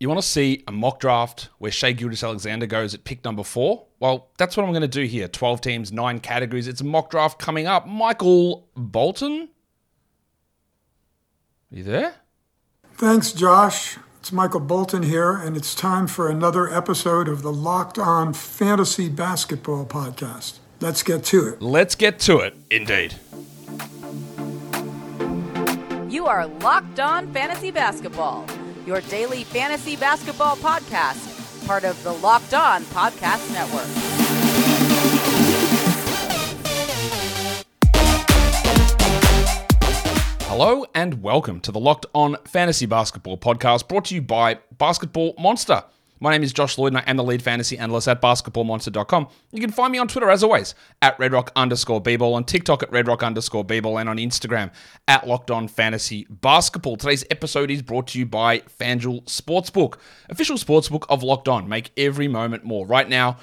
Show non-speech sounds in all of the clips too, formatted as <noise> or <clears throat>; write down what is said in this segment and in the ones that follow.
You want to see a mock draft where Shai Gilgeous-Alexander goes at pick number four? Well, that's what I'm going to do here. 12 teams, nine categories. It's a mock draft coming up. Michael Bolton? Are You there? Thanks, Josh. It's Michael Bolton here, and it's time for another episode of the Locked On Fantasy Basketball Podcast. Let's get to it. Let's get to it, indeed. You are Locked On Fantasy Basketball, your daily fantasy basketball podcast, part of the Locked On Podcast Network. Hello and welcome to the Locked On Fantasy Basketball podcast brought to you by Basketball Monster. My name is Josh Lloyd and I am the lead fantasy analyst at basketballmonster.com. You can find me on Twitter as always at redrock underscore bball, on TikTok at redrock underscore bball, and on Instagram at Locked On Fantasy Basketball. Today's episode is brought to you by FanDuel Sportsbook, official sportsbook of Locked On. Make every moment more. Right now,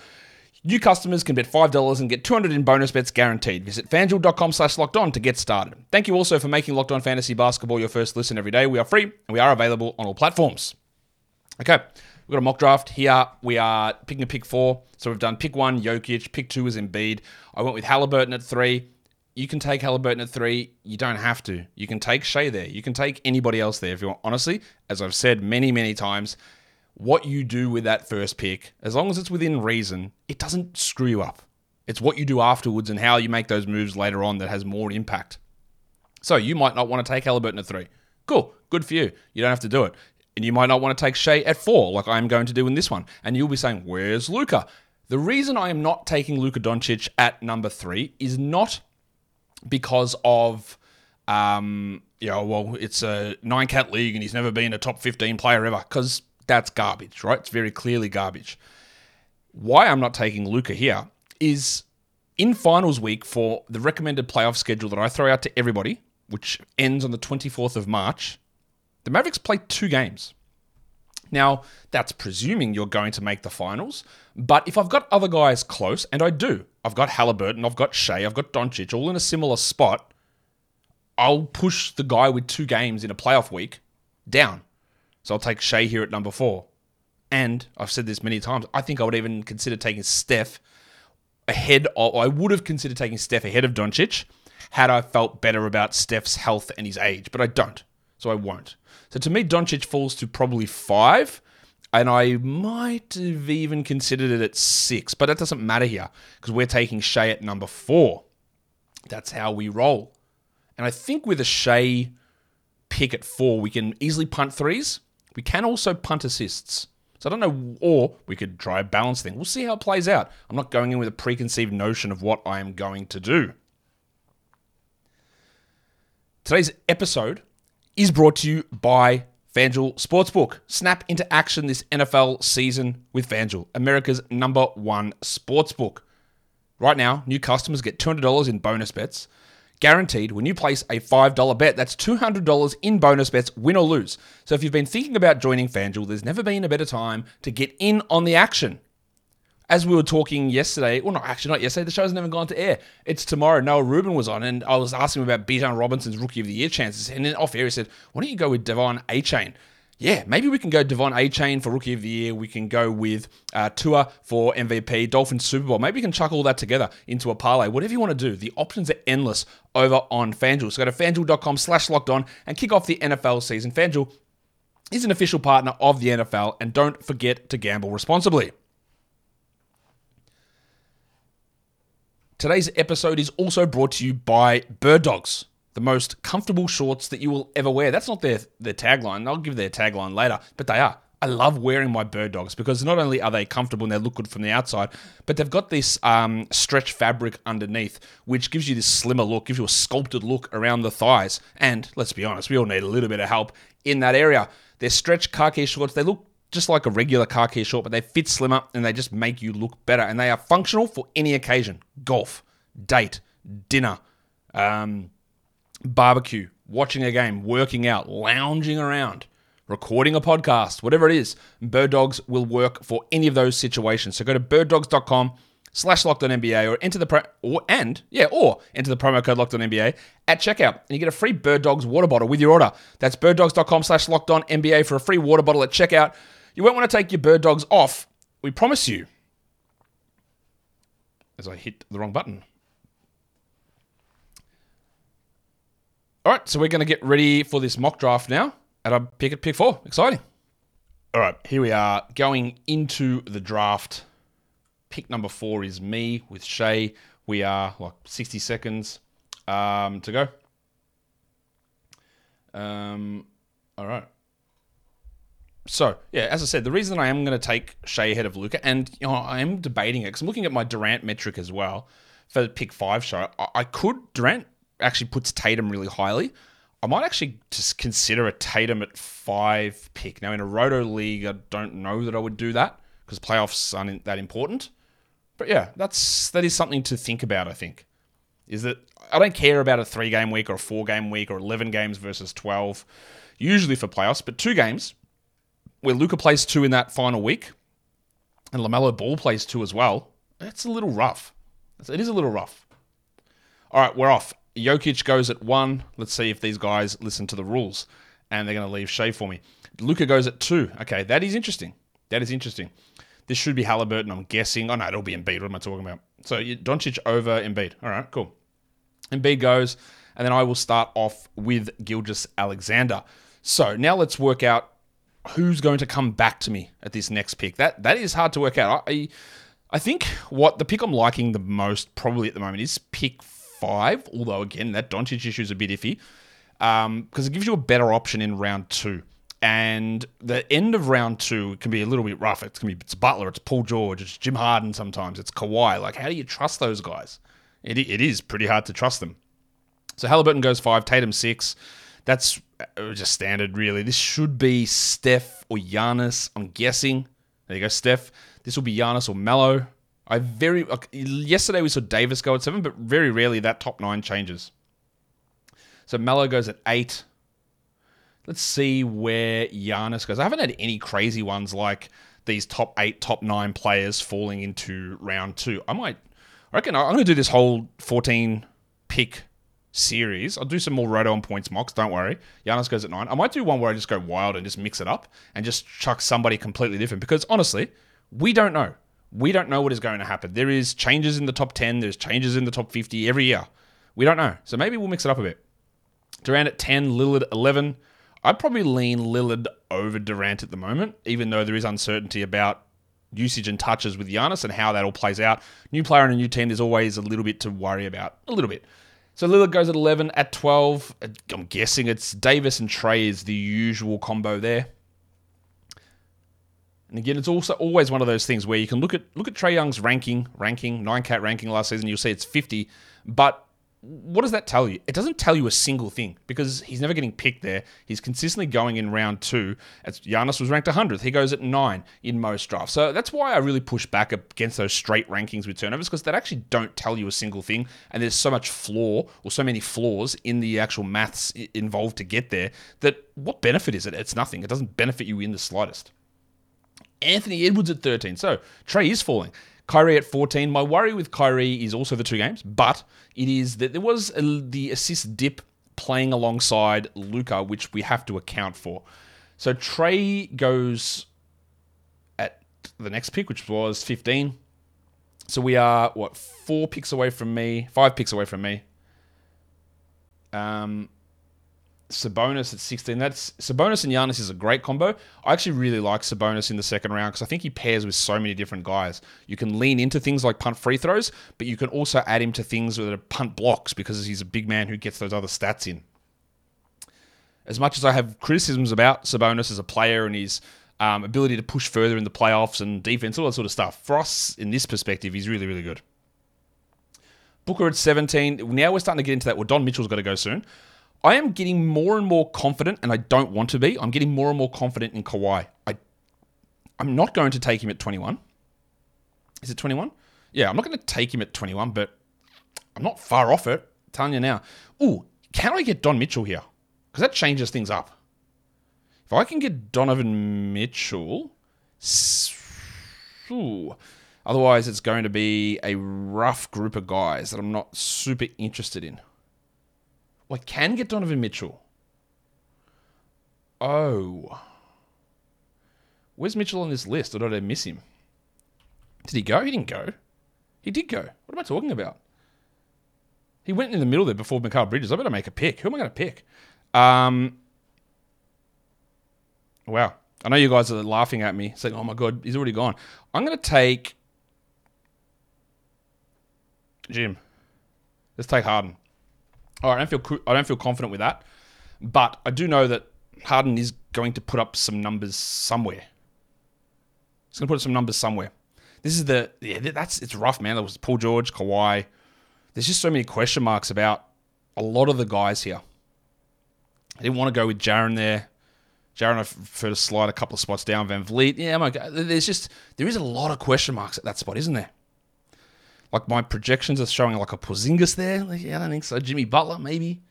New customers can bet $5 and get 200 in bonus bets guaranteed. Visit fanduel.com slash locked on to get started. Thank you also for making Locked On Fantasy Basketball your first listen every day. We are free and we are available on all platforms. Okay, we've got a mock draft here. We are picking a pick four. So we've done pick one, Jokic. Pick two is Embiid. I went with Halliburton at three. You can take Halliburton at three. You don't have to. You can take Shai there. You can take anybody else there if you want. Honestly, as I've said many, many times, what you do with that first pick, as long as it's within reason, it doesn't screw you up. It's what you do afterwards and how you make those moves later on that has more impact. So you might not want to take Halliburton at three. Cool, good for you. You don't have to do it. And you might not want to take Shai at four, like I am going to do in this one. And you'll be saying, Where's Luka? The reason I am not taking Luka Doncic at number three is not because of um, you know, well, it's a nine cat league and he's never been a top 15 player ever, because that's garbage, right? It's very clearly garbage. Why I'm not taking Luka here is in finals week for the recommended playoff schedule that I throw out to everybody, which ends on the 24th of March, the Mavericks play two games. Now, that's presuming you're going to make the finals, but if I've got other guys close, and I do, I've got Halliburton, I've got Shai, I've got Doncic, all in a similar spot, I'll push the guy with two games in a playoff week down. So I'll take Shai here at number four. And I've said this many times, I think I would even consider taking Steph ahead of, I would have considered taking Steph ahead of Doncic had I felt better about Steph's health and his age, but I don't. So I won't. So to me, Doncic falls to probably five, and I might have even considered it at six, but that doesn't matter here because we're taking Shai at number four. That's how we roll. And I think with a Shai pick at four, we can easily punt threes. We can also punt assists. So I don't know, or we could try a balance thing. We'll see how it plays out. I'm not going in with a preconceived notion of what I am going to do. Today's episode is brought to you by FanDuel Sportsbook. Snap into action this NFL season with FanDuel, America's number one sportsbook. Right now, new customers get $200 in bonus bets guaranteed when you place a $5 bet. That's $200 in bonus bets, win or lose. So if you've been thinking about joining FanDuel, there's never been a better time to get in on the action. As we were talking yesterday, well, not actually not yesterday, the show's never gone to air. It's tomorrow. Noah Rubin was on, and I was asking him about Bijan Robinson's Rookie of the Year chances. And then off air, he said, Why don't you go with De'Von Achane? yeah, maybe we can go De'Von Achane for Rookie of the Year. We can go with uh, Tua for MVP, Dolphins Super Bowl. Maybe we can chuck all that together into a parlay. Whatever you want to do, the options are endless over on FanDuel. So go to fanduel.com slash locked on and kick off the NFL season. FanDuel is an official partner of the NFL, and don't forget to gamble responsibly. Today's episode is also brought to you by Bird Dogs the most comfortable shorts that you will ever wear. That's not their their tagline. I'll give their tagline later, but they are. I love wearing my bird dogs because not only are they comfortable and they look good from the outside, but they've got this um, stretch fabric underneath, which gives you this slimmer look, gives you a sculpted look around the thighs. And let's be honest, we all need a little bit of help in that area. They're stretch khaki shorts. They look just like a regular car khaki short, but they fit slimmer and they just make you look better. And they are functional for any occasion golf, date, dinner, um, barbecue, watching a game, working out, lounging around, recording a podcast, whatever it is, Bird Dogs will work for any of those situations. So go to birddogs.com slash locked on NBA or enter the pro or and yeah, or enter the promo code locked on NBA at checkout and you get a free Bird Dogs water bottle with your order. That's birddogs.com slash locked on NBA for a free water bottle at checkout. You won't want to take your bird dogs off. We promise you. As I hit the wrong button. All right, so we're going to get ready for this mock draft now at a pick at pick four. Exciting. All right, here we are going into the draft. Pick number four is me with Shai. We are like 60 seconds um, to go. Um, all right. So yeah, as I said, the reason I am going to take Shai ahead of Luka, and you know, I am debating it because I'm looking at my Durant metric as well for the pick five show. I, I could Durant actually puts Tatum really highly. I might actually just consider a Tatum at five pick. Now in a Roto league, I don't know that I would do that because playoffs aren't that important. But yeah, that's that is something to think about. I think is that I don't care about a three game week or a four game week or eleven games versus twelve, usually for playoffs, but two games where Luka plays two in that final week, and LaMelo Ball plays two as well, that's a little rough. It is a little rough. All right, we're off. Jokic goes at one. Let's see if these guys listen to the rules, and they're going to leave Shai for me. Luka goes at two. Okay, that is interesting. That is interesting. This should be Halliburton, I'm guessing. Oh, no, it'll be Embiid. What am I talking about? So Doncic over Embiid. All right, cool. Embiid goes, and then I will start off with Gilgeous-Alexander. So now let's work out who's going to come back to me at this next pick. That that is hard to work out. I I think what the pick I'm liking the most probably at the moment is pick five. Although again, that Doncic issue is a bit iffy because um, it gives you a better option in round two. And the end of round two can be a little bit rough. It's gonna be it's Butler, it's Paul George, it's Jim Harden. Sometimes it's Kawhi. Like, how do you trust those guys? It, it is pretty hard to trust them. So Halliburton goes five, Tatum six. That's uh, just standard, really. This should be Steph or Giannis. I'm guessing. There you go, Steph. This will be Giannis or Melo. I very like, yesterday we saw Davis go at seven, but very rarely that top nine changes. So Melo goes at eight. Let's see where Giannis goes. I haven't had any crazy ones like these top eight, top nine players falling into round two. I might, I reckon I'm going to do this whole 14 pick series. I'll do some more roto on points mocks. Don't worry. Giannis goes at nine. I might do one where I just go wild and just mix it up and just chuck somebody completely different because honestly, we don't know. We don't know what is going to happen. There is changes in the top 10, there's changes in the top 50 every year. We don't know. So maybe we'll mix it up a bit. Durant at 10, Lillard 11. I'd probably lean Lillard over Durant at the moment, even though there is uncertainty about usage and touches with Giannis and how that all plays out. New player and a new team, there's always a little bit to worry about. A little bit. So Lillard goes at 11. At 12, uh, I'm guessing it's Davis and Trae is the usual combo there. And again, it's also always one of those things where you can look at look at Trae Young's ranking, ranking, nine cat ranking last season. You'll see it's 50, but what does that tell you? It doesn't tell you a single thing because he's never getting picked there. He's consistently going in round two. As Giannis was ranked 100th, he goes at nine in most drafts. So that's why I really push back against those straight rankings with turnovers because they actually don't tell you a single thing, and there's so much flaw or so many flaws in the actual maths involved to get there that what benefit is it? It's nothing. It doesn't benefit you in the slightest. Anthony Edwards at 13. So Trae is falling. Kyrie at 14. My worry with Kyrie is also the two games, but it is that there was a, the assist dip playing alongside Luka, which we have to account for. So Trae goes at the next pick, which was 15. So we are, what, four picks away from me, five picks away from me. Um, Sabonis at 16. That's Sabonis and Giannis is a great combo. I actually really like Sabonis in the second round because I think he pairs with so many different guys. You can lean into things like punt free throws, but you can also add him to things that are punt blocks because he's a big man who gets those other stats in. As much as I have criticisms about Sabonis as a player and his um, ability to push further in the playoffs and defense, all that sort of stuff, for us in this perspective, he's really, really good. Booker at 17. Now we're starting to get into that. Well, Don Mitchell's got to go soon. I am getting more and more confident, and I don't want to be. I'm getting more and more confident in Kawhi. I, I'm not going to take him at 21. Is it 21? Yeah, I'm not going to take him at 21, but I'm not far off it. I'm telling you now. Ooh, can I get Don Mitchell here? Because that changes things up. If I can get Donovan Mitchell, ooh, otherwise it's going to be a rough group of guys that I'm not super interested in. I can get Donovan Mitchell. Oh. Where's Mitchell on this list? Or did I miss him? Did he go? He didn't go. He did go. What am I talking about? He went in the middle there before Mikal Bridges. I better make a pick. Who am I going to pick? Um, wow. I know you guys are laughing at me, saying, "Oh my god, he's already gone." I'm going to take Jim. Let's take Harden. All right, I don't feel I don't feel confident with that, but I do know that Harden is going to put up some numbers somewhere. He's going to put up some numbers somewhere. This is the yeah, that's it's rough, man. There was Paul George, Kawhi. There's just so many question marks about a lot of the guys here. I didn't want to go with Jaren there. Jaren, I prefer to slide a couple of spots down. VanVleet, yeah, my God. There's just there is a lot of question marks at that spot, isn't there? Like my projections are showing like a Porzingis there. Like, yeah, I don't think so. Jimmy Butler, maybe.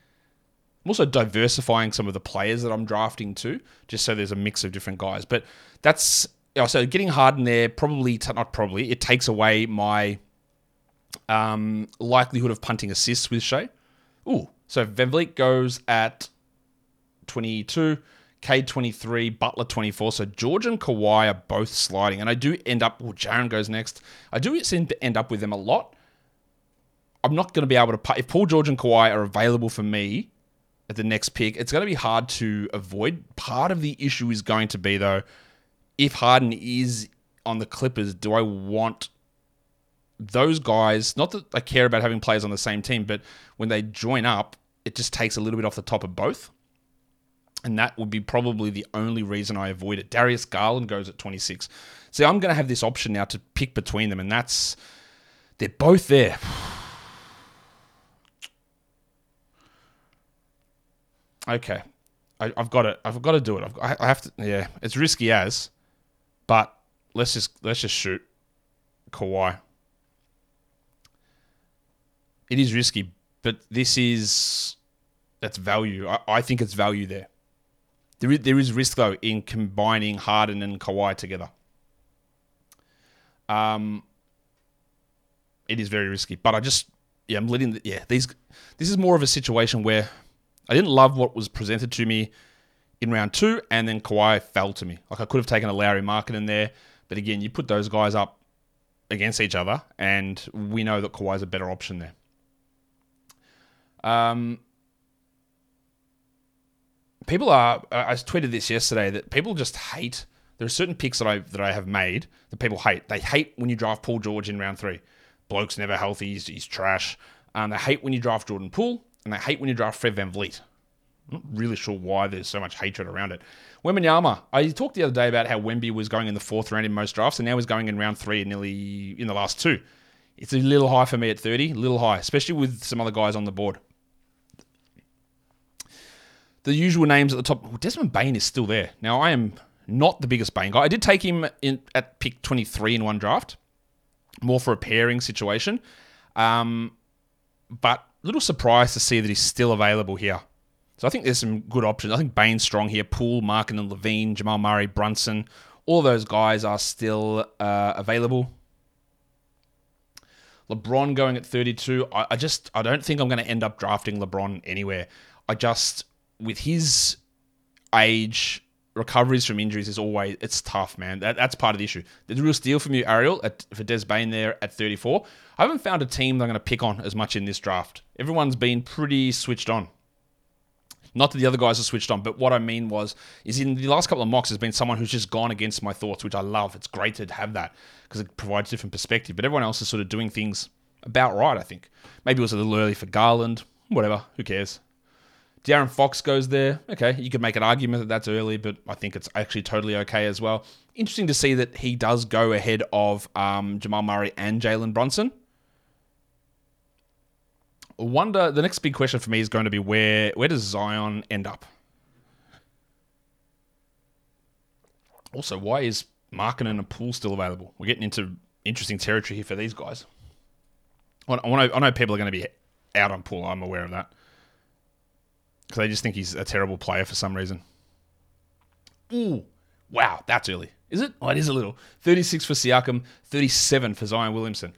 I'm also diversifying some of the players that I'm drafting too, just so there's a mix of different guys. But that's so getting Harden there probably not probably it takes away my um, likelihood of punting assists with Shai. Ooh, so VanVleet goes at 22. Cade 23, Butler 24. So George and Kawhi are both sliding. And I do end up, well, Jaren goes next. I do seem to end up with them a lot. I'm not going to be able to, if Paul George and Kawhi are available for me at the next pick, it's going to be hard to avoid. Part of the issue is going to be, though, if Harden is on the Clippers, do I want those guys? Not that I care about having players on the same team, but when they join up, it just takes a little bit off the top of both. And that would be probably the only reason I avoid it. Darius Garland goes at 26. See, I'm going to have this option now to pick between them, and that's they're both there. okay, I, have got it. I've got to do it. I've, I have to. Yeah, it's risky as, but let's just let's just shoot Kawhi. It is risky, but this is that's value. I, I think it's value there. There is, there is risk though in combining Harden and Kawhi together. Um, it is very risky, but I just yeah I'm letting the, yeah these this is more of a situation where I didn't love what was presented to me in round two, and then Kawhi fell to me. Like I could have taken a Lauri Markkanen there, but again, you put those guys up against each other, and we know that Kawhi's a better option there. Um, people are. I tweeted this yesterday that people just hate. There are certain picks that I that I have made that people hate. They hate when you draft Paul George in round three. Bloke's never healthy. He's, he's trash. Um, they hate when you draft Jordan Poole, and they hate when you draft Fred VanVleet. I'm not really sure why there's so much hatred around it. Wembanyama, I talked the other day about how Wemby was going in the fourth round in most drafts, and now he's going in round three, and nearly in the last two. It's a little high for me at 30, a little high, especially with some other guys on the board the usual names at the top. Desmond Bane is still there. Now, I am not the biggest Bane guy. I did take him in at pick 23 in one draft, more for a pairing situation. Um, but a little surprised to see that he's still available here. So I think there's some good options. I think Bane's strong here. Poole, Markkanen and LaVine, Jamal Murray, Brunson, all those guys are still uh, available. LeBron going at 32. I, I just I don't think I'm going to end up drafting LeBron anywhere. I just with his age, recoveries from injuries is always it's tough, man. That, that's part of the issue. The real steal from you, Ariel, at, for Des Bane there at 34. I haven't found a team that I'm going to pick on as much in this draft. Everyone's been pretty switched on. Not that the other guys are switched on, but what I mean was, is in the last couple of mocks, has been someone who's just gone against my thoughts, which I love. It's great to have that because it provides different perspective. But everyone else is sort of doing things about right, I think. Maybe it was a little early for Garland. Whatever. Who cares? De'Aaron Fox goes there. Okay, you could make an argument that that's early, but I think it's actually totally okay as well. Interesting to see that he does go ahead of um, Jamal Murray and Jalen Brunson. Wonder the next big question for me is going to be where where does Zion end up? Also, why is Markkanen and Poole still available? We're getting into interesting territory here for these guys. I know, I know people are going to be out on Poole. I'm aware of that because I just think he's a terrible player for some reason. Ooh, wow, that's early. Is it? Oh, it is a little. 36 for Siakam, 37 for Zion Williamson.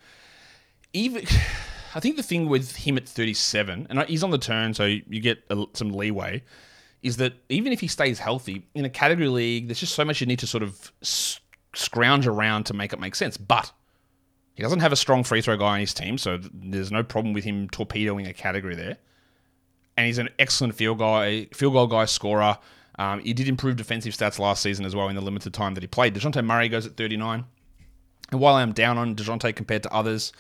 Even, <sighs> I think the thing with him at 37, and he's on the turn, so you get some leeway, is that even if he stays healthy in a category league, there's just so much you need to sort of scrounge around to make it make sense. But he doesn't have a strong free throw guy on his team, so there's no problem with him torpedoing a category there. And he's an excellent field guy, field goal guy, scorer. Um, he did improve defensive stats last season as well in the limited time that he played. Dejounte Murray goes at 39. And while I'm down on Dejounte compared to others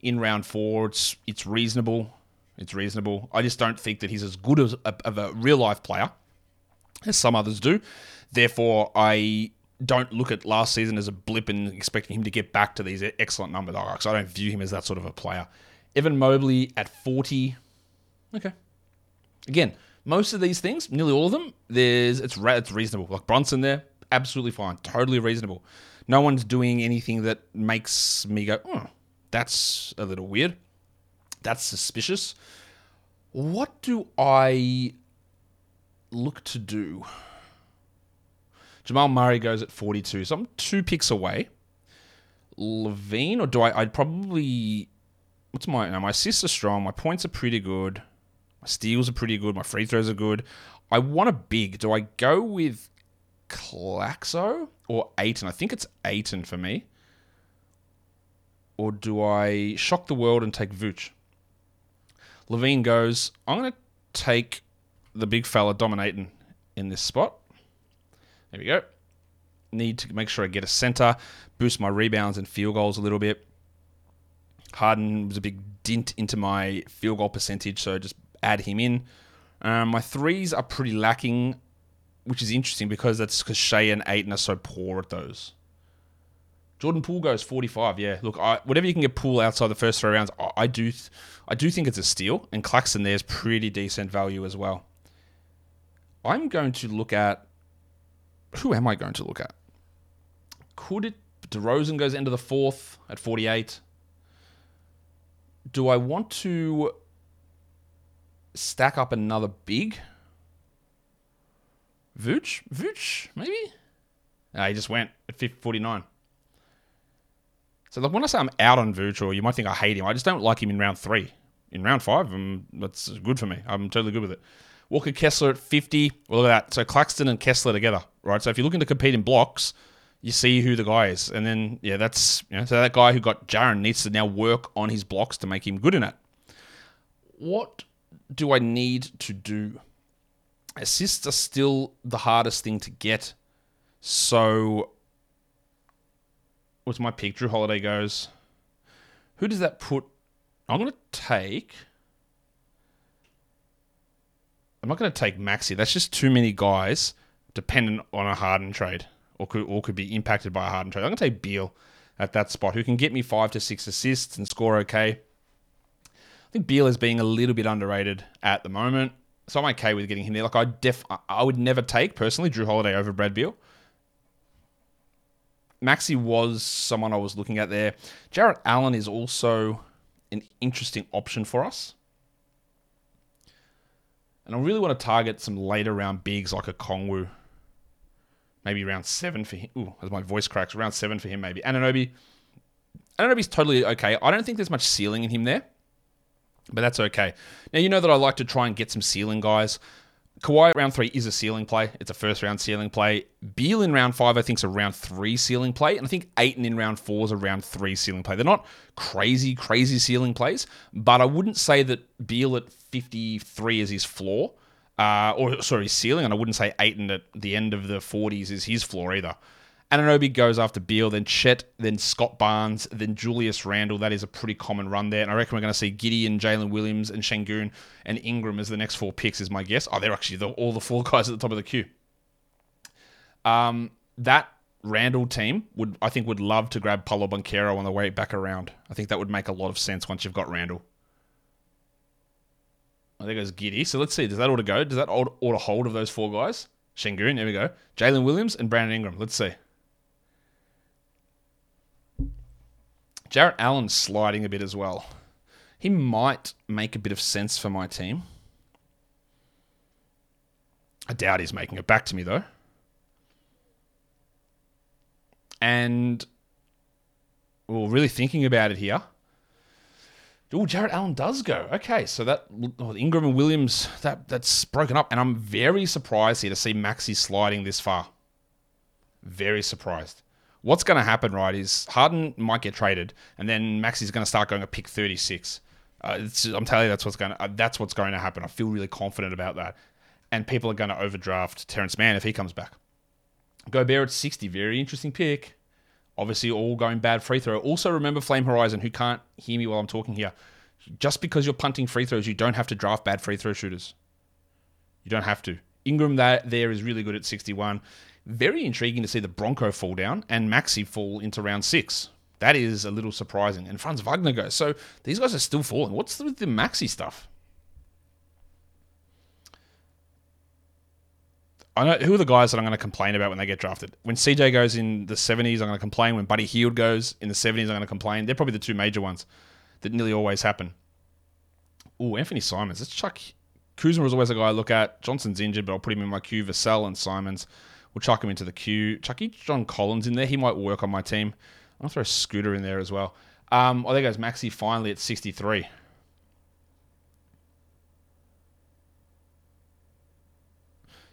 in round four, it's it's reasonable. It's reasonable. I just don't think that he's as good as a, of a real life player as some others do. Therefore, I don't look at last season as a blip and expecting him to get back to these excellent numbers. I don't view him as that sort of a player. Evan Mobley at 40. Okay. Again, most of these things, nearly all of them, there's it's it's reasonable. Like Brunson there, absolutely fine, totally reasonable. No one's doing anything that makes me go, oh, that's a little weird. That's suspicious. What do I look to do? Jamal Murray goes at 42, so I'm two picks away. LaVine, or do I? I'd probably. What's my. No, my assists are strong. My points are pretty good. Steals are pretty good. My free throws are good. I want a big. Do I go with Claxo or Ayton? I think it's Ayton for me. Or do I shock the world and take Vooch? LaVine goes, I'm going to take the big fella dominating in this spot. There we go. Need to make sure I get a center, boost my rebounds and field goals a little bit. Harden was a big dint into my field goal percentage, so just add him in. Um, my threes are pretty lacking, which is interesting because that's because Shai and Ayton are so poor at those. Jordan Poole goes 45. Yeah, look, I, whatever you can get Poole outside the first three rounds, I, I do, I do think it's a steal. And Claxton there's pretty decent value as well. I'm going to look at. Who am I going to look at? Could it? DeRozan goes into the fourth at 48. Do I want to stack up another big? Vooch? Vooch? Maybe? He just went at 49. So like when I say I'm out on Vooch, or you might think I hate him, I just don't like him in round three. In round five, um, that's good for me. I'm totally good with it. Walker Kessler at 50. Well, look at that. So Claxton and Kessler together, right? So if you're looking to compete in blocks, you see who the guy is. And then, yeah, that's, you know, so that guy who got Jaren needs to now work on his blocks to make him good in it. What do I need to do? Assists are still the hardest thing to get. So what's my pick? Jrue Holiday goes. Who does that put? I'm going to take. I'm not going to take Maxi. That's just too many guys dependent on a Harden trade or could, or could be impacted by a Harden trade. I'm going to take Beal at that spot who can get me five to six assists and score okay. I think Beal is being a little bit underrated at the moment. So I'm okay with getting him there. Like I def I would never take personally Jrue Holiday over Brad Beal. Maxi was someone I was looking at there. Jarrett Allen is also an interesting option for us. And I really want to target some later round bigs like Okongwu. Maybe round seven for him. Ooh, as my voice cracks, round seven for him maybe. Anunoby. Anunoby's totally okay. I don't think there's much ceiling in him there. But that's okay. Now, you know that I like to try and get some ceiling guys. Kawhi round three is a ceiling play. It's a first round ceiling play. Beal in round five, I think, is a round three ceiling play. And I think Ayton in round four is a round three ceiling play. They're not crazy, crazy ceiling plays, but I wouldn't say that Beal at 53 is his floor. Uh, or sorry, his ceiling, and I wouldn't say Ayton at the end of the 40s is his floor either. Anunoby goes after Beal, then Chet, then Scott Barnes, then Julius Randle. That is a pretty common run there. And I reckon we're going to see Giddey and Jalen Williams and Sengun and Ingram as the next four picks, is my guess. Oh, they're actually the, all the four <laughs> guys at the top of the queue. Um, that Randle team would, I think, would love to grab Paolo Banchero on the way back around. I think that would make a lot of sense once you've got Randle. Think it goes Giddey. So let's see. Does that order go? Does that order hold of those four guys? Sengun, there we go. Jalen Williams and Brandon Ingram. Let's see. Jarrett Allen's sliding a bit as well. He might make a bit of sense for my team. I doubt he's making it back to me though. And well, really thinking about it here. Oh, Jarrett Allen does go. Okay, so that oh, Ingram and Williams that that's broken up, and I'm very surprised here to see Maxi sliding this far. Very surprised. What's going to happen, right? Is Harden might get traded, and then Maxi's going to start going to pick 36. Uh, I'm telling you, that's what's going to uh, that's what's going to happen. I feel really confident about that, and people are going to overdraft Terance Mann if he comes back. Gobert at 60, very interesting pick. Obviously, all going bad free throw. Also, remember Flame Horizon, who can't hear me while I'm talking here. Just because you're punting free throws, you don't have to draft bad free throw shooters. You don't have to. Ingram that there is really good at 61. Very intriguing to see the Bronco fall down and Maxi fall into round six. That is a little surprising. And Franz Wagner goes. So these guys are still falling. What's with the Maxi stuff? I know who are the guys that I'm going to complain about when they get drafted. When CJ goes in the 70s, I'm going to complain. When Buddy Hield goes in the 70s, I'm going to complain. They're probably the two major ones that nearly always happen. Oh, Anthony Simons. Let's chuck. Kuzma is always a guy I look at. Johnson's injured, but I'll put him in my queue. Vassell and Simons. We'll chuck him into the queue. Chuck John Collins in there. He might work on my team. I'll throw a Scooter in there as well. Um, oh, there goes Maxi finally at 63.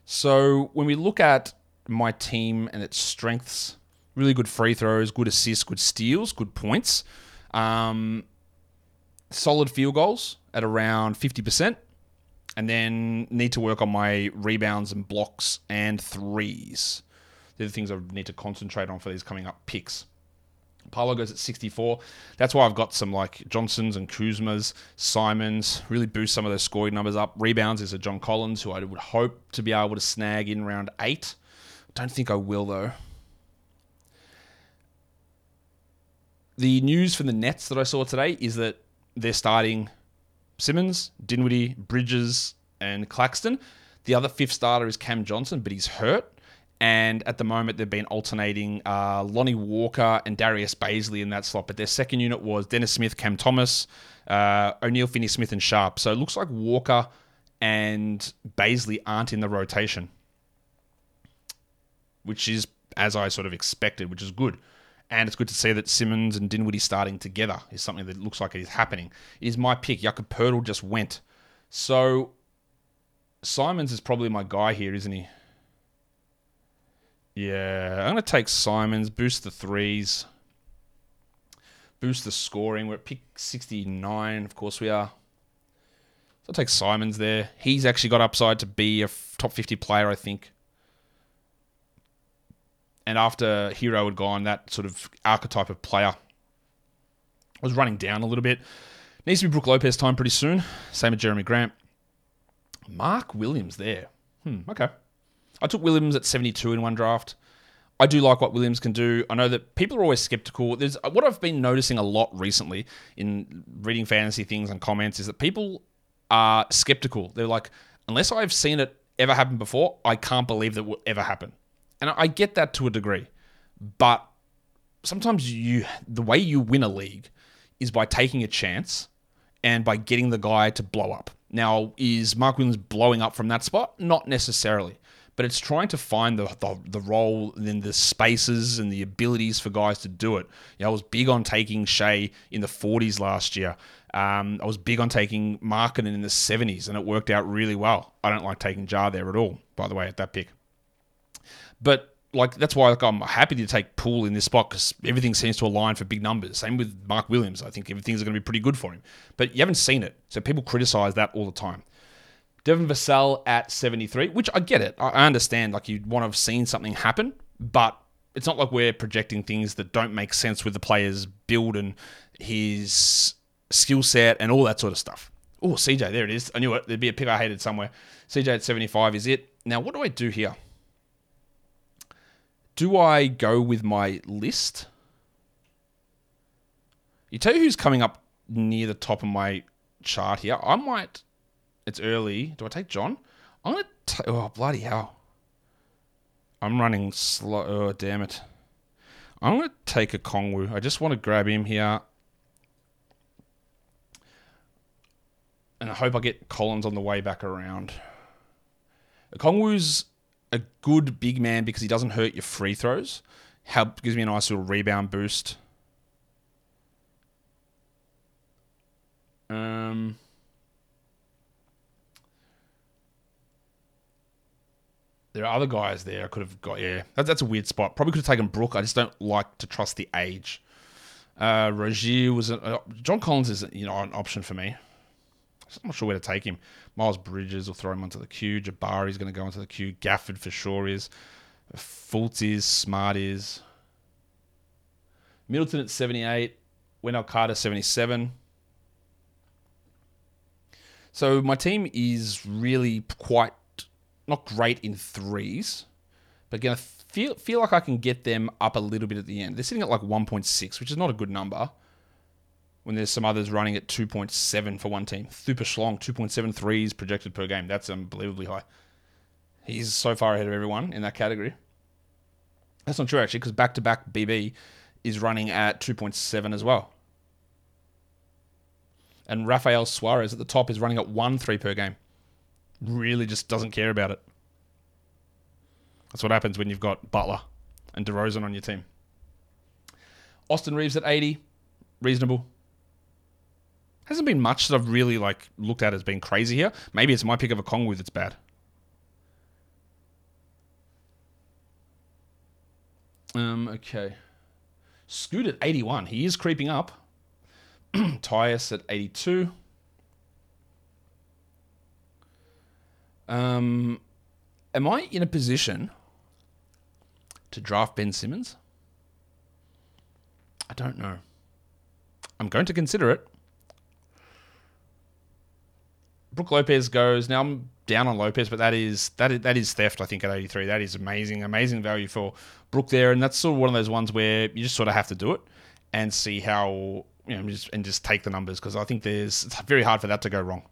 So when we look at my team and its strengths, really good free throws, good assists, good steals, good points, um, solid field goals at around 50%, and then need to work on my rebounds and blocks and threes. They're the things I need to concentrate on for these coming up picks. Paolo goes at 64. That's why I've got some like Johnsons and Kuzmas, Simons, really boost some of those scoring numbers up. Rebounds is a John Collins, who I would hope to be able to snag in round eight. Don't think I will though. The news from the Nets that I saw today is that they're starting Simmons, Dinwiddie, Bridges, and Claxton. The other fifth starter is Cam Johnson, but he's hurt. And at the moment, they've been alternating uh, Lonnie Walker and Darius Bazley in that slot. But their second unit was Dennis Smith, Cam Thomas, uh, O'Neale, Finney Smith, and Sharpe. So it looks like Walker and Bazley aren't in the rotation, which is as I sort of expected, which is good. And it's good to see that Simmons and Dinwiddie starting together is something that looks like it is happening. It is my pick. Jakob Poeltl just went. So Simons is probably my guy here, isn't he? Yeah, I'm going to take Simons, boost the threes, boost the scoring. We're at pick 69, of course we are. So I'll take Simons there. He's actually got upside to be a top 50 player, I think. And after Herro had gone, that sort of archetype of player was running down a little bit. Needs to be Brook Lopez time pretty soon. Same with Jerami Grant. Mark Williams there. Hmm, okay. I took Williams at 72 in one draft. I do like what Williams can do. I know that people are always skeptical. There's what I've been noticing a lot recently in reading fantasy things and comments is that people are skeptical. They're like, unless I've seen it ever happen before, I can't believe that will ever happen. And I get that to a degree, but sometimes you the way you win a league is by taking a chance and by getting the guy to blow up. Now, is Mark Williams blowing up from that spot? Not necessarily but it's trying to find the, the, the role in the spaces and the abilities for guys to do it. You know, I was big on taking Shai in the 40s last year. Um, I was big on taking Markkanen in the 70s, and it worked out really well. I don't like taking Jar there at all, by the way, at that pick. But like that's why like, I'm happy to take Poole in this spot because everything seems to align for big numbers. Same with Mark Williams. I think everything's going to be pretty good for him. But you haven't seen it, so people criticize that all the time. Devin Vassell at 73, which I get it. I understand, like, you'd want to have seen something happen, but it's not like we're projecting things that don't make sense with the player's build and his skill set and all that sort of stuff. Oh, CJ, there it is. I knew it. There'd be a pick I hated somewhere. CJ at 75 is it. Now, what do I do here? Do I go with my list? You tell you who's coming up near the top of my chart here. I might it's early. Do I take John? I'm gonna. take. oh bloody hell! I'm running slow. Oh damn it! I'm gonna take Okongwu. I just want to grab him here, and I hope I get Collins on the way back around. Okongwu's a good big man because he doesn't hurt your free throws. Help gives me a nice little rebound boost. Um, there are other guys there I could have got. Yeah, that, that's a weird spot. Probably could have taken Brook. I just don't like to trust the age. Uh, Rozier was a, uh, John Collins is you know an option for me. I'm not sure where to take him. Miles Bridges will throw him onto the queue. Jabari's going to go onto the queue. Gafford for sure is. Fultz is. Smart is. Middleton at 78. Wendell Carter 77. So my team is really quite not great in threes, but again, I feel feel like I can get them up a little bit at the end. They're sitting at like 1.6, which is not a good number. When there's some others running at 2.7 for one team, Super Schlong 2.7 threes projected per game. That's unbelievably high. He's so far ahead of everyone in that category. That's not true actually, because back to back BB is running at 2.7 as well. And Rafael Suarez at the top is running at one three per game. Really just doesn't care about it. That's what happens when you've got Butler and DeRozan on your team. Austin Reaves at 80, reasonable. Hasn't been much that I've really like looked at as being crazy here. Maybe it's my pick of Okongwu that's bad. Um, okay. Scoot at 81. He is creeping up. <clears throat> Tyus at 82. Um, am I in a position to draft Ben Simmons? I don't know. I'm going to consider it. Brook Lopez goes now. I'm down on Lopez, but that is that is, that is theft. I think at 83, that is amazing, amazing value for Brook there, and that's sort of one of those ones where you just sort of have to do it and see how you know just and just take the numbers because I think there's it's very hard for that to go wrong.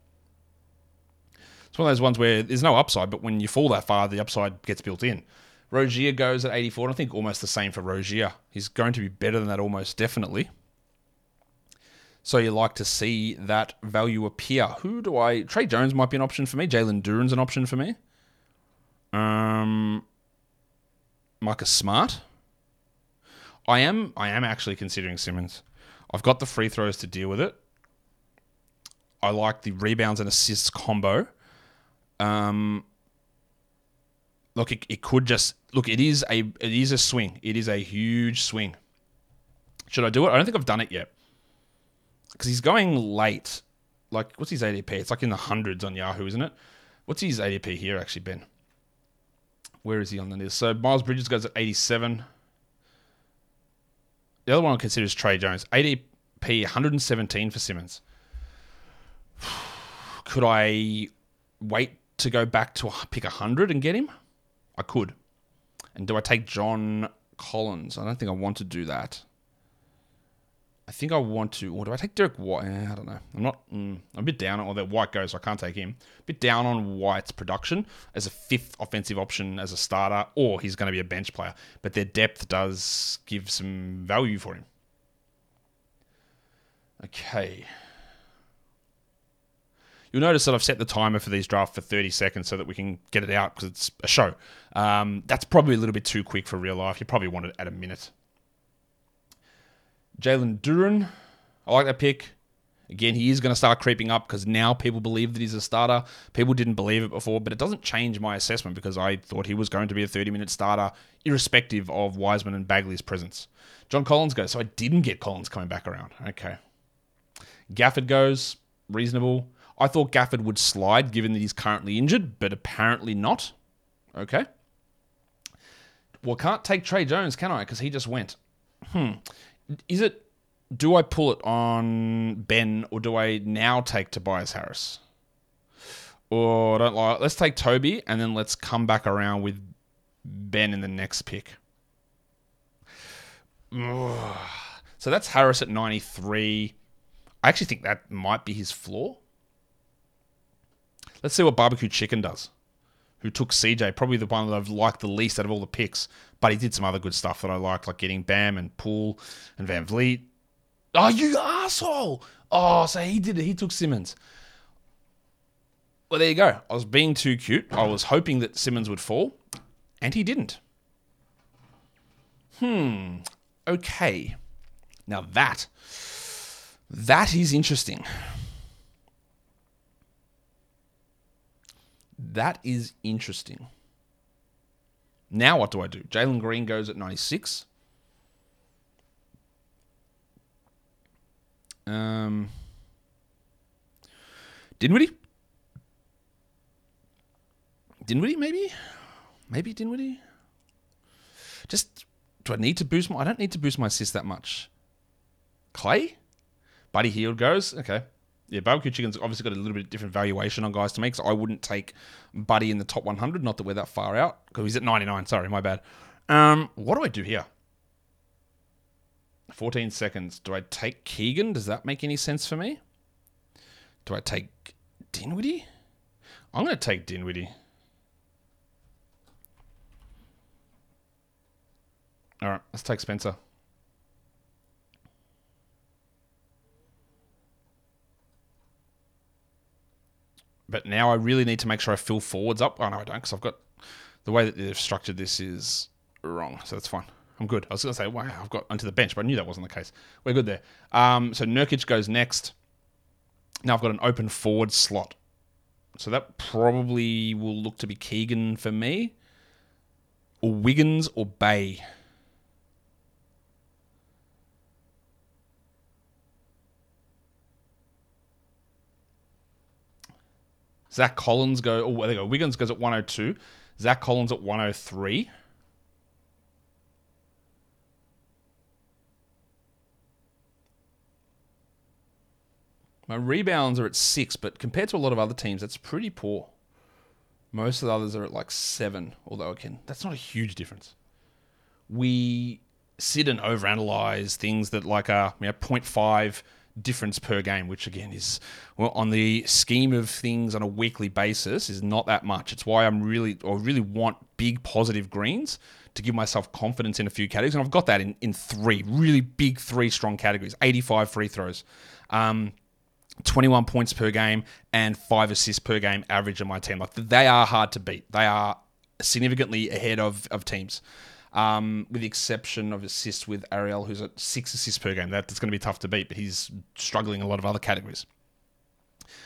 It's one of those ones where there's no upside, but when you fall that far, the upside gets built in. Rozier goes at 84, and I think almost the same for Rozier. He's going to be better than that almost definitely. So you like to see that value appear. Who do I? Tre Jones might be an option for me. Jalen Duren's an option for me. Um, Micah Smart. I am. I am actually considering Simmons. I've got the free throws to deal with it. I like the rebounds and assists combo. Um, look, it, it could just look. It is a. It is a swing. It is a huge swing. Should I do it? I don't think I've done it yet because he's going late. Like, what's his ADP? It's like in the hundreds on Yahoo, isn't it? What's his ADP here, actually, Ben? Where is he on the list? So Miles Bridges goes at 87. The other one I consider is Tre Jones. ADP 117 for Simmons. <sighs> Could I wait to go back to pick 100 and get him? I could. And do I take John Collins? I don't think I want to do that. I think I want to. Or do I take Derrick White? Eh, I don't know. I'm not. Mm, I'm a bit down on. That White goes, so I can't take him. A bit down on White's production as a fifth offensive option as a starter, or he's going to be a bench player. But their depth does give some value for him. Okay. You'll notice that I've set the timer for these drafts for 30 seconds so that we can get it out because it's a show. Um, that's probably a little bit too quick for real life. You probably want it at a minute. Jalen Duren, I like that pick. Again, he is going to start creeping up because now people believe that he's a starter. People didn't believe it before, but it doesn't change my assessment because I thought he was going to be a 30 minute starter, irrespective of Wiseman and Bagley's presence. John Collins goes, so I didn't get Collins coming back around. Okay. Gafford goes, reasonable. I thought Gafford would slide given that he's currently injured, but apparently not. Okay. Well, can't take Tre Jones, can I? Because he just went. Hmm is it do I pull it on Ben or do I now take Tobias Harris? Or don't like let's take Toby and then let's come back around with Ben in the next pick. <sighs> So that's Harris at 93. I actually think that might be his floor. Let's see what Barbecue Chicken does. Who took CJ, probably the one that I've liked the least out of all the picks. But he did some other good stuff that I liked, like getting Bam and Poole and VanVleet. Oh, you asshole! Oh, so he did it. He took Simmons. Well, there you go. I was being too cute. I was hoping that Simmons would fall, and he didn't. Hmm. Okay. Now that that is interesting. That is interesting. Now what do I do? Jalen Green goes at 96. Um, Dinwiddie? Dinwiddie, maybe? Maybe Dinwiddie? Just, do I need to boost my... I don't need to boost my assist that much. Clay? Buddy Hield goes. Okay. Yeah, barbecue chicken's obviously got a little bit different valuation on guys to make, so I wouldn't take Buddy in the top 100. Not that we're that far out, because he's at 99. Sorry, my bad. Um, what do I do here? 14 seconds. Do I take Keegan? Does that make any sense for me? Do I take Dinwiddie? I'm going to take Dinwiddie. All right, let's take Spencer. But now I really need to make sure I fill forwards up. Oh, no, I don't, because I've got the way that they've structured this is wrong. So that's fine. I'm good. I was going to say, wow, I've got onto the bench, but I knew that wasn't the case. We're good there. Um, so Nurkic goes next. Now I've got an open forward slot. So that probably will look to be Keegan for me, or Wiggins or Bey. Zach Collins go. Oh, there they go. Wiggins goes at 102. Zach Collins at 103. My rebounds are at six, but compared to a lot of other teams, that's pretty poor. Most of the others are at like seven, although again, that's not a huge difference. We sit and overanalyze things that like a you know, 0.5 difference per game, which again is well on the scheme of things on a weekly basis is not that much. It's why I'm really or really want big positive greens to give myself confidence in a few categories, and I've got that in in three really big three strong categories: 85 free throws. Um, 21 points per game and five assists per game average in my team. Like they are hard to beat. They are significantly ahead of, of teams. Um, with the exception of assists with Ariel, who's at six assists per game. That's going to be tough to beat, but he's struggling in a lot of other categories.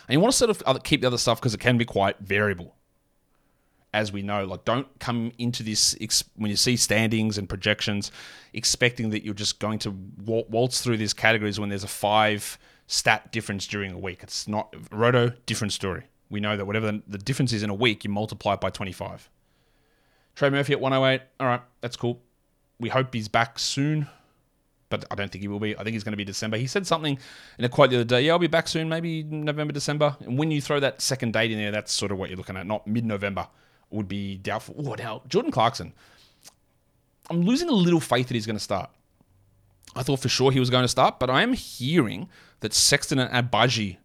And you want to sort of keep the other stuff because it can be quite variable. As we know, like don't come into this when you see standings and projections expecting that you're just going to waltz through these categories when there's a five stat difference during a week. It's not roto different story. We know that whatever the difference is in a week, you multiply it by 25. Trey Murphy at 108. All right, that's cool. We hope he's back soon, but I don't think he will be. I think he's going to be December. He said something in a quote the other day. Yeah, I'll be back soon, maybe November, December. And when you throw that second date in there, that's sort of what you're looking at. Not mid-November would be doubtful. Oh, now Jordan Clarkson. I'm losing a little faith that he's going to start. I thought for sure he was going to start, but I am hearing that Sexton and Agbaji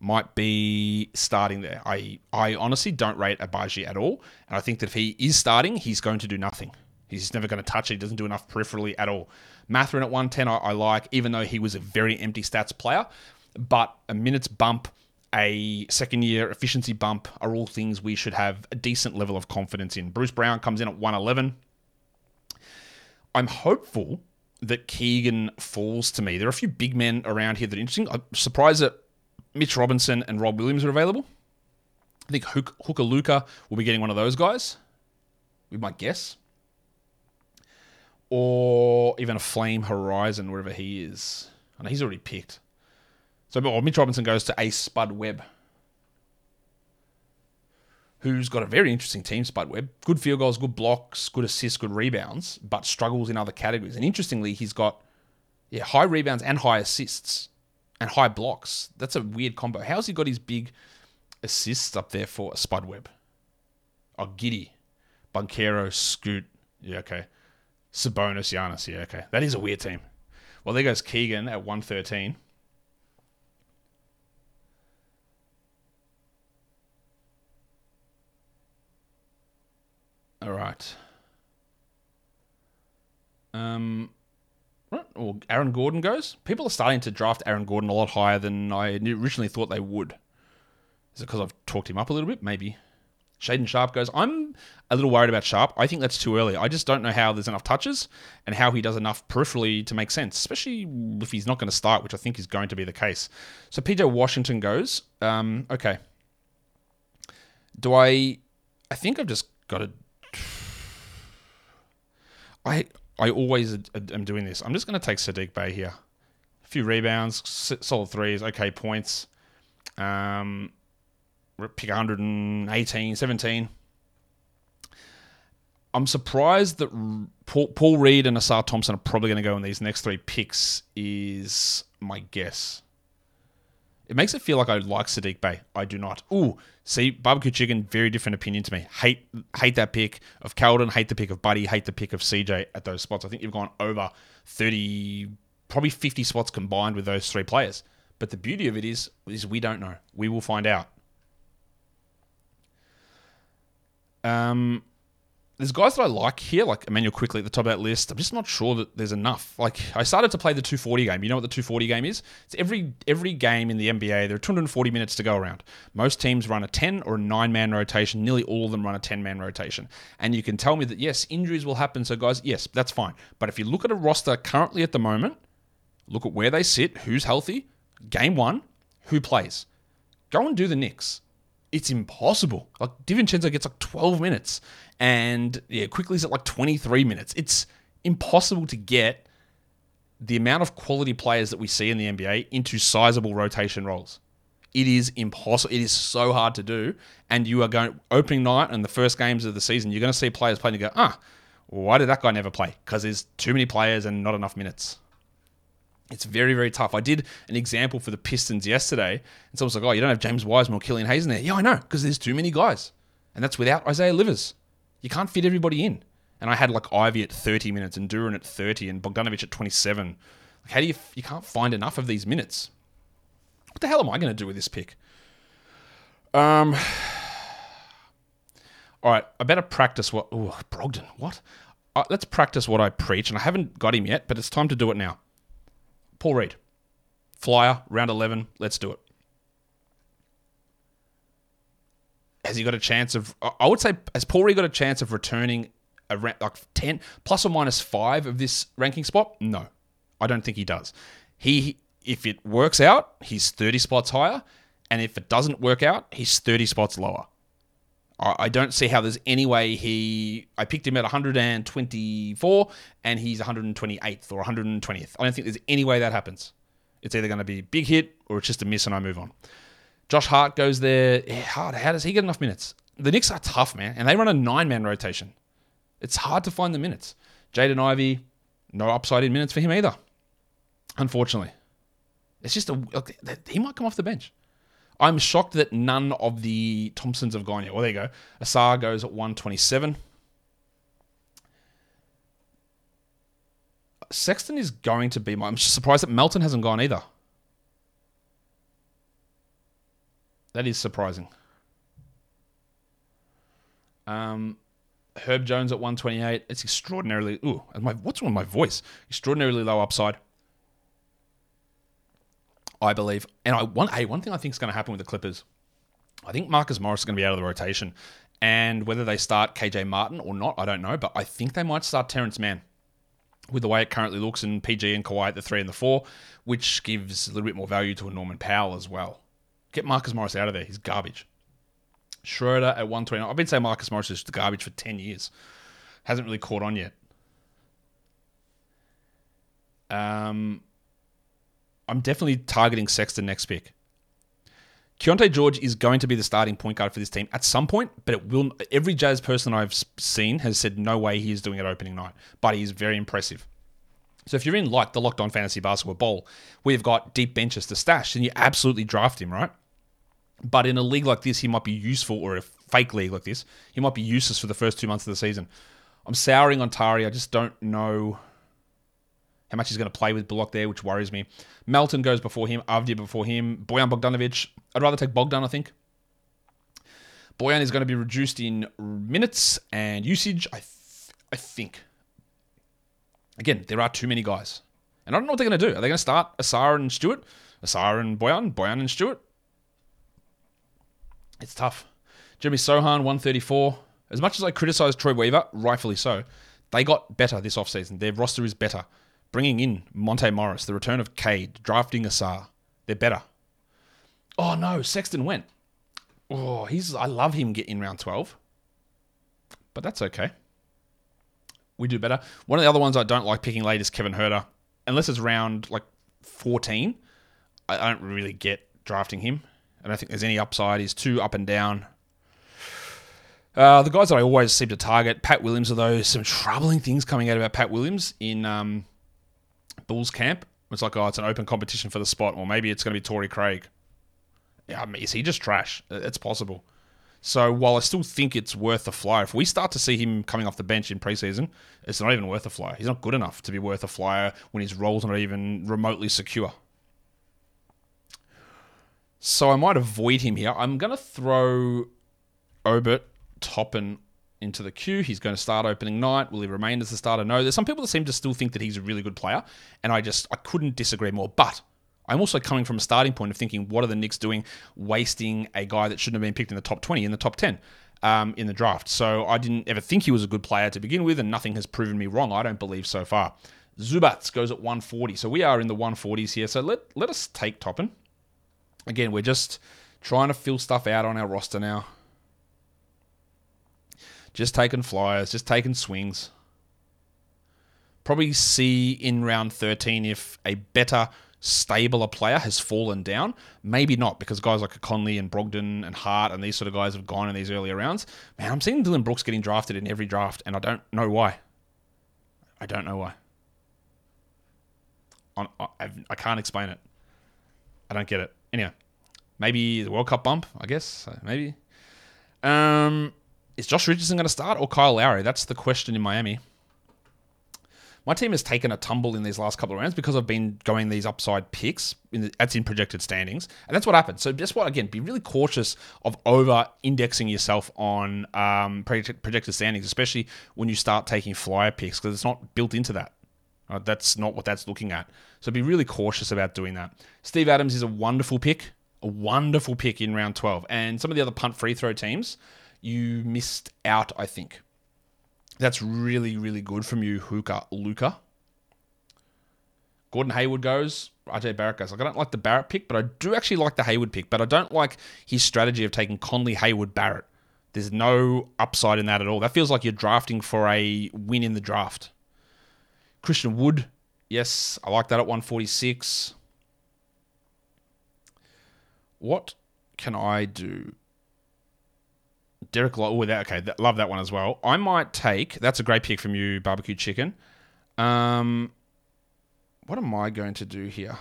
might be starting there. I, I honestly don't rate Agbaji at all. And I think that if he is starting, he's going to do nothing. He's never going to touch it. He doesn't do enough peripherally at all. Mathurin at 110, I, I like, even though he was a very empty stats player. But a minutes bump, a second year efficiency bump are all things we should have a decent level of confidence in. Bruce Brown comes in at 111. I'm hopeful that Keegan falls to me. There are a few big men around here that are interesting. I'm surprised that Mitch Robinson and Rob Williams are available. I think Hook, Hukalaka will be getting one of those guys. We might guess. Or even a Flame Horizon, wherever he is. Know he's already picked. So Mitch Robinson goes to a Spud Webb who's got a very interesting team, Spud Webb. Good field goals, good blocks, good assists, good rebounds, but struggles in other categories. And interestingly, he's got yeah high rebounds and high assists and high blocks. That's a weird combo. How's he got his big assists up there for a Spud Webb? Oh, Giddey, Banchero, Scoot. Yeah, okay. Sabonis, Giannis. Yeah, okay. That is a weird team. Well, there goes Keegan at 113. All right. Um, or Aaron Gordon goes. People are starting to draft Aaron Gordon a lot higher than I originally thought they would. Is it because I've talked him up a little bit? Maybe. Shaedon Sharpe goes. I'm a little worried about Sharpe. I think that's too early. I just don't know how there's enough touches and how he does enough peripherally to make sense, especially if he's not going to start, which I think is going to be the case. So PJ Washington goes. Um, okay. Do I? I think I've just got to. <sighs> I I always am doing this. I'm just going to take Saddiq Bey here. A few rebounds, solid threes, okay points. Um, pick 118, 17. I'm surprised that Paul, Reed and Ausar Thompson are probably going to go in these next three picks. Is my guess. It makes it feel like I like Saddiq Bey. I do not. Ooh, see, barbecue chicken, very different opinion to me. Hate hate that pick of Keldon, hate the pick of Buddy, hate the pick of CJ at those spots. I think you've gone over 30, probably 50 spots combined with those three players. But the beauty of it is, is we don't know. We will find out. Um, there's guys that I like here, like Immanuel Quickley at the top of that list. I'm just not sure that there's enough. Like I started to play the 240 game. You know what the 240 game is? It's every every game in the NBA. There are 240 minutes to go around. Most teams run a 10 or a 9 man rotation. Nearly all of them run a 10 man rotation. And you can tell me that yes, injuries will happen. So guys, yes, that's fine. But if you look at a roster currently at the moment, look at where they sit, who's healthy, game one, who plays. Go and do the Knicks it's impossible. Like DiVincenzo gets like 12 minutes, and yeah, Quickley's at like 23 minutes. It's impossible to get the amount of quality players that we see in the NBA into sizable rotation roles. It is impossible. It is so hard to do. And you are going opening night and the first games of the season, you're going to see players playing and go, ah, why did that guy never play? Because there's too many players and not enough minutes. It's very, very tough. I did an example for the Pistons yesterday, and someone's like, "Oh, you don't have James Wiseman or Killian Hayes in there." Yeah, I know, because there's too many guys, and that's without Isaiah Livers. You can't fit everybody in. And I had like Ivey at 30 minutes, and Duren at 30, and Bogdanovic at 27. Like, how do you? You can't find enough of these minutes. What the hell am I going to do with this pick? Um. <sighs> All right, I better practice what. Brogdon, what? Uh, let's practice what I preach, and I haven't got him yet, but it's time to do it now. Paul Reed. Flyer, round 11. Let's do it. Has he got a chance of. I would say, has Paul Reed got a chance of returning a like 10 plus or minus 5 of this ranking spot? No. I don't think he does. He, if it works out, he's 30 spots higher. And if it doesn't work out, he's 30 spots lower. I don't see how there's any way he. I picked him at 124 and he's 128th or 120th. I don't think there's any way that happens. It's either going to be a big hit or it's just a miss and I move on. Josh Hart goes there. Hart, how does he get enough minutes? The Knicks are tough, man, and they run a nine man rotation. It's hard to find the minutes. Jaden Ivey, no upside in minutes for him either. Unfortunately, it's just a. He might come off the bench. I'm shocked that none of the Thompsons have gone yet. Well, there you go. Ausar goes at 127. Sexton is going to be my. I'm surprised that Melton hasn't gone either. That is surprising. Um, Herb Jones at 128. It's extraordinarily. Ooh, my, what's wrong with my voice? Extraordinarily low upside. I believe. And I one hey, one thing I think is going to happen with the Clippers, I think Marcus Morris is going to be out of the rotation. And whether they start KJ Martin or not, I don't know. But I think they might start Terance Mann with the way it currently looks in PG and Kawhi at the three and the four, which gives a little bit more value to a Norman Powell as well. Get Marcus Morris out of there. He's garbage. Schroeder at 120. I've been saying Marcus Morris is garbage for 10 years. Hasn't really caught on yet. Um, I'm definitely targeting Sexton next pick. Keyonte George is going to be the starting point guard for this team at some point, but it will. Every Jazz person I've seen has said no way he is doing it opening night, but he is very impressive. So if you're in like the Locked On Fantasy Basketball Bowl, we've got deep benches to stash, and you absolutely draft him, right? But in a league like this, he might be useful, or a fake league like this, he might be useless for the first two months of the season. I'm souring on Tari. I just don't know how much he's going to play with Bullock there, which worries me. Melton goes before him, Avdija before him, Bojan Bogdanovic. I'd rather take Bogdan, I think. Bojan is going to be reduced in minutes and usage, I, th- I think. Again, there are too many guys. And I don't know what they're going to do. Are they going to start Ausar and Stewart? Ausar and Boyan? Bojan and Stewart? It's tough. Jeremy Sochan, 134. As much as I criticize Troy Weaver, rightfully so, they got better this offseason. Their roster is better bringing in Monte Morris, the return of Cade, drafting Ausar. They're better. Oh no, Sexton went. Oh, he's I love him getting round 12. But that's okay. We do better. One of the other ones I don't like picking late is Kevin Huerter. Unless it's round like 14, I, don't really get drafting him. I don't think there's any upside. He's too up and down. Uh, the guys that I always seem to target, Pat Williams, those some troubling things coming out about Pat Williams in um, Bulls camp. It's like, oh, it's an open competition for the spot, or maybe it's going to be Torrey Craig. Yeah, I mean, is he just trash? It's possible. So while I still think it's worth a flyer, if we start to see him coming off the bench in preseason, it's not even worth a flyer. He's not good enough to be worth a flyer when his role's not even remotely secure. So I might avoid him here. I'm going to throw Obi Toppin into the queue. He's going to start opening night. Will he remain as the starter? No. There's some people that seem to still think that he's a really good player, and I just I couldn't disagree more. But I'm also coming from a starting point of thinking, what are the Knicks doing, wasting a guy that shouldn't have been picked in the top 20, in the top 10 um, in the draft? So I didn't ever think he was a good player to begin with, and nothing has proven me wrong. I don't believe so far. Zubac goes at 140, so we are in the 140s here. So let let us take Toppin. Again, we're just trying to fill stuff out on our roster now. Just taking flyers, just taking swings. Probably see in round 13 if a better, stabler player has fallen down. Maybe not, because guys like Conley and Brogdon and Hart and these sort of guys have gone in these earlier rounds. Man, I'm seeing Dillon Brooks getting drafted in every draft, and I don't know why. I don't know why. I can't explain it. I don't get it. Anyway, maybe the World Cup bump, I guess. Maybe. Um, is Josh Richardson going to start or Kyle Lowry? That's the question in Miami. My team has taken a tumble in these last couple of rounds because I've been going these upside picks. In the, that's in projected standings, and that's what happened. So just what again, be really cautious of over indexing yourself on um, projected standings, especially when you start taking flyer picks because it's not built into that. Uh, that's not what that's looking at. So be really cautious about doing that. Steve Adams is a wonderful pick, a wonderful pick in round 12. And some of the other punt free throw teams, you missed out, I think. That's really, really good from you, Hookah Luca. Gordon Hayward goes. RJ Barrett goes. Like, I don't like the Barrett pick, but I do actually like the Hayward pick. But I don't like his strategy of taking Conley, Hayward, Barrett. There's no upside in that at all. That feels like you're drafting for a win in the draft. Christian Wood, yes, I like that at 146. What can I do? Derek Lowe, oh, that, okay, that, love that one as well. I might take, that's a great pick from you, Barbecue Chicken. Um, what am I going to do here?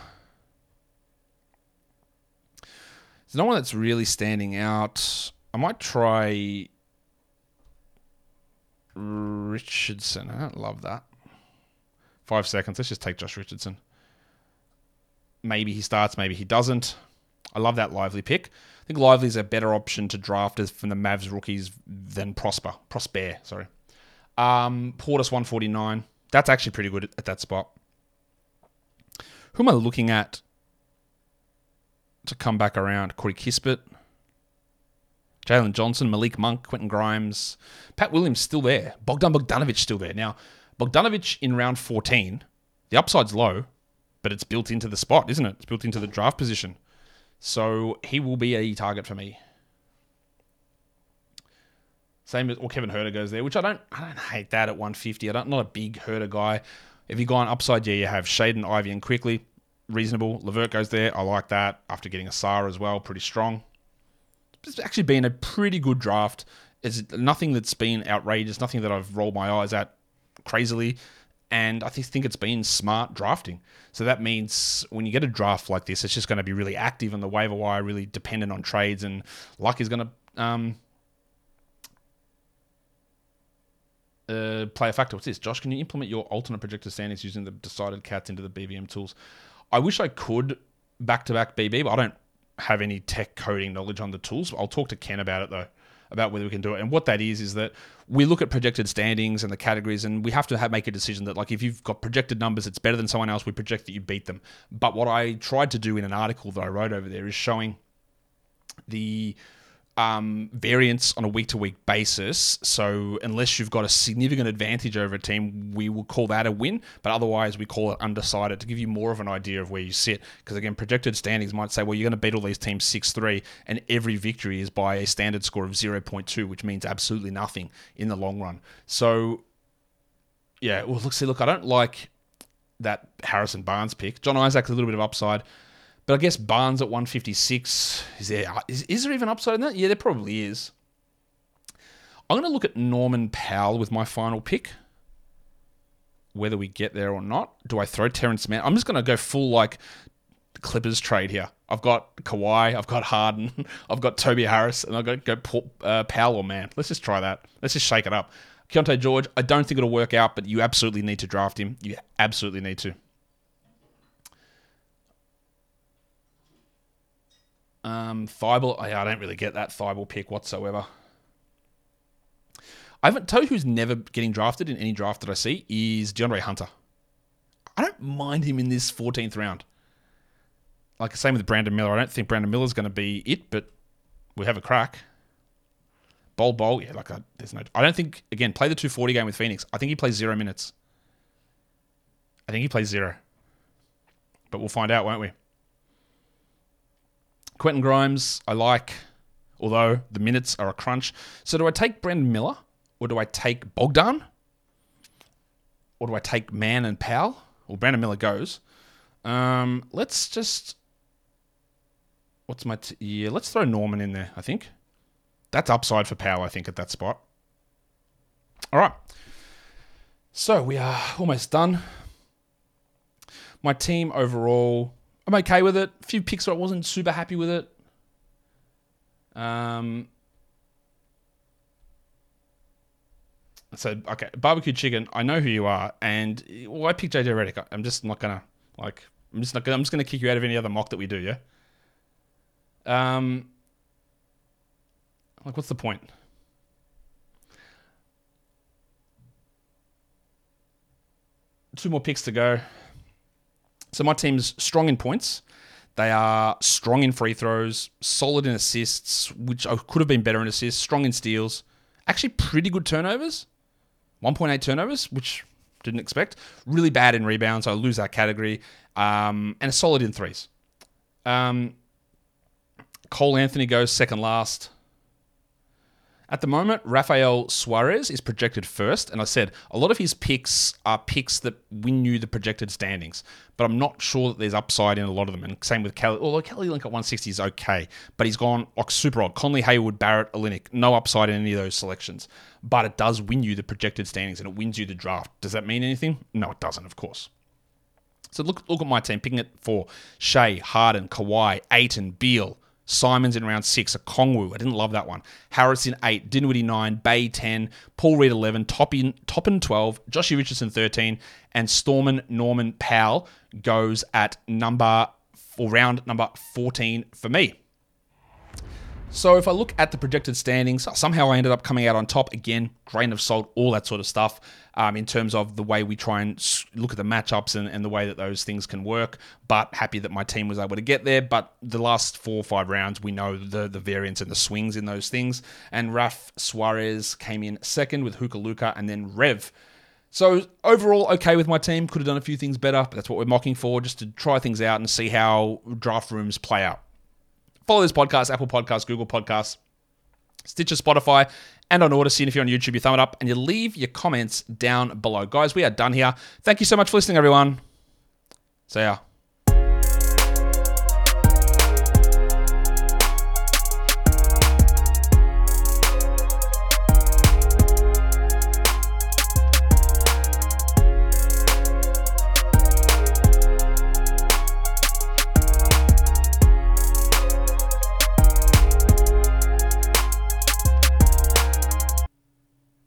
There's no one that's really standing out. I might try Richardson. I don't love that. Five seconds. Let's just take Josh Richardson. Maybe he starts, maybe he doesn't. I love that Lively pick. I think Lively's a better option to draft as from the Mavs rookies than Prosper. Prosper, sorry. Um, Portis 149. That's actually pretty good at that spot. Who am I looking at to come back around? Corey Kispert, Jalen Johnson, Malik Monk, Quentin Grimes, Pat Williams still there. Bogdan Bogdanovic still there. Now, Bogdanovic in round 14, the upside's low, but it's built into the spot, isn't it? It's built into the draft position. So he will be a target for me. Same as or Kevin Huerter goes there, which I don't I don't hate that at 150. I don't I'm not a big Huerter guy. If you go on upside, yeah, you have Shaedon, Ivey, and Quickley. Reasonable. LeVert goes there. I like that. After getting a Sarr as well, pretty strong. It's actually been a pretty good draft. It's nothing that's been outrageous, nothing that I've rolled my eyes at crazily. And I think it's been smart drafting. So that means when you get a draft like this, it's just going to be really active on the waiver wire, really dependent on trades, and luck is going to um, uh, play a factor. What's this? Josh, can you implement your alternate projector standings using the decided cats into the BBM tools? I wish I could back to back BB, but I don't have any tech coding knowledge on the tools. I'll talk to Ken about it though about whether we can do it. And what that is is that we look at projected standings and the categories, and we have to have, make a decision that like if you've got projected numbers, it's better than someone else. We project that you beat them. But what I tried to do in an article that I wrote over there is showing the um, variance on a week to week basis. So unless you've got a significant advantage over a team, we will call that a win. But otherwise, we call it undecided to give you more of an idea of where you sit. Because again, projected standings might say, well, you're going to beat all these teams 6 3, and every victory is by a standard score of 0.2, which means absolutely nothing in the long run. So, yeah, well, look, see, look, I don't like that Harrison Barnes pick. John Isaac's a little bit of upside. But I guess Barnes at 156, is there is, is there even upside in that? Yeah, there probably is. I'm going to look at Norman Powell with my final pick. Whether we get there or not. Do I throw Terance Mann? I'm just going to go full like Clippers trade here. I've got Kawhi, I've got Harden, <laughs> I've got Toby Harris, and I've got go uh, Powell or Mann. Let's just try that. Let's just shake it up. Keyonte George, I don't think it'll work out, but you absolutely need to draft him. You absolutely need to. Um, Thybulle, I don't really get that Thybulle pick whatsoever. I haven't told who's never getting drafted in any draft that I see is DeAndre Hunter. I don't mind him in this 14th round. Like the same with Brandon Miller. I don't think Brandon Miller's going to be it, but we have a crack. Bol bowl, yeah, like a, there's no. I don't think again play the 240 game with Phoenix. I think he plays zero minutes. I think he plays zero, but we'll find out, won't we? Quentin Grimes, I like, although the minutes are a crunch. So do I take Brandon Miller or do I take Bogdan? Or do I take Mann and Powell? Well, Brandon Miller goes. Um, let's just. What's my. T- yeah, let's throw Norman in there, I think. That's upside for Powell, I think, at that spot. All right. So we are almost done. My team overall I'm okay with it. A few picks where I wasn't super happy with it. Um, so okay, barbecue chicken. I know who you are, and well, I picked JJ Redick. I'm just not gonna like. I'm just not. Gonna, I'm just gonna kick you out of any other mock that we do. Yeah. Um. Like, what's the point? Two more picks to go. So my team's strong in points. They are strong in free throws, solid in assists, which I could have been better in assists, strong in steals, actually pretty good turnovers, 1.8 turnovers, which didn't expect. Really bad in rebounds, so I lose that category, um, and a solid in threes. Um, Cole Anthony goes second last. At the moment, Rafael Suarez is projected first, and I said a lot of his picks are picks that win you the projected standings, but I'm not sure that there's upside in a lot of them. And same with Kelly, although Kelly Link at 160 is okay, but he's gone like super odd. Conley Hayward, Barrett, Olynyk, no upside in any of those selections, but it does win you the projected standings and it wins you the draft. Does that mean anything? No, it doesn't, of course. So look, look at my team picking it for Shai, Harden, Kawhi, Ayton, Beal. Simons in round six, Okongwu. I didn't love that one. Harris in eight, Dinwiddie nine, Bey 10, Paul Reed 11, Toppin, Toppin 12, Joshy Richardson 13, and Stormin Norman Powell goes at number, or round number 14 for me. So if I look at the projected standings, somehow I ended up coming out on top again, grain of salt, all that sort of stuff um, in terms of the way we try and look at the matchups and, and the way that those things can work. But happy that my team was able to get there. But the last four or five rounds, we know the, the variance and the swings in those things. And Raf Suarez came in second with Huka Luka and then Rev. So overall, okay with my team. Could have done a few things better, but that's what we're mocking for, just to try things out and see how draft rooms play out. Follow this podcast, Apple Podcasts, Google Podcasts, Stitcher, Spotify, and on Audacy. If you're on YouTube, you thumb it up and you leave your comments down below. Guys, we are done here. Thank you so much for listening, everyone. See ya.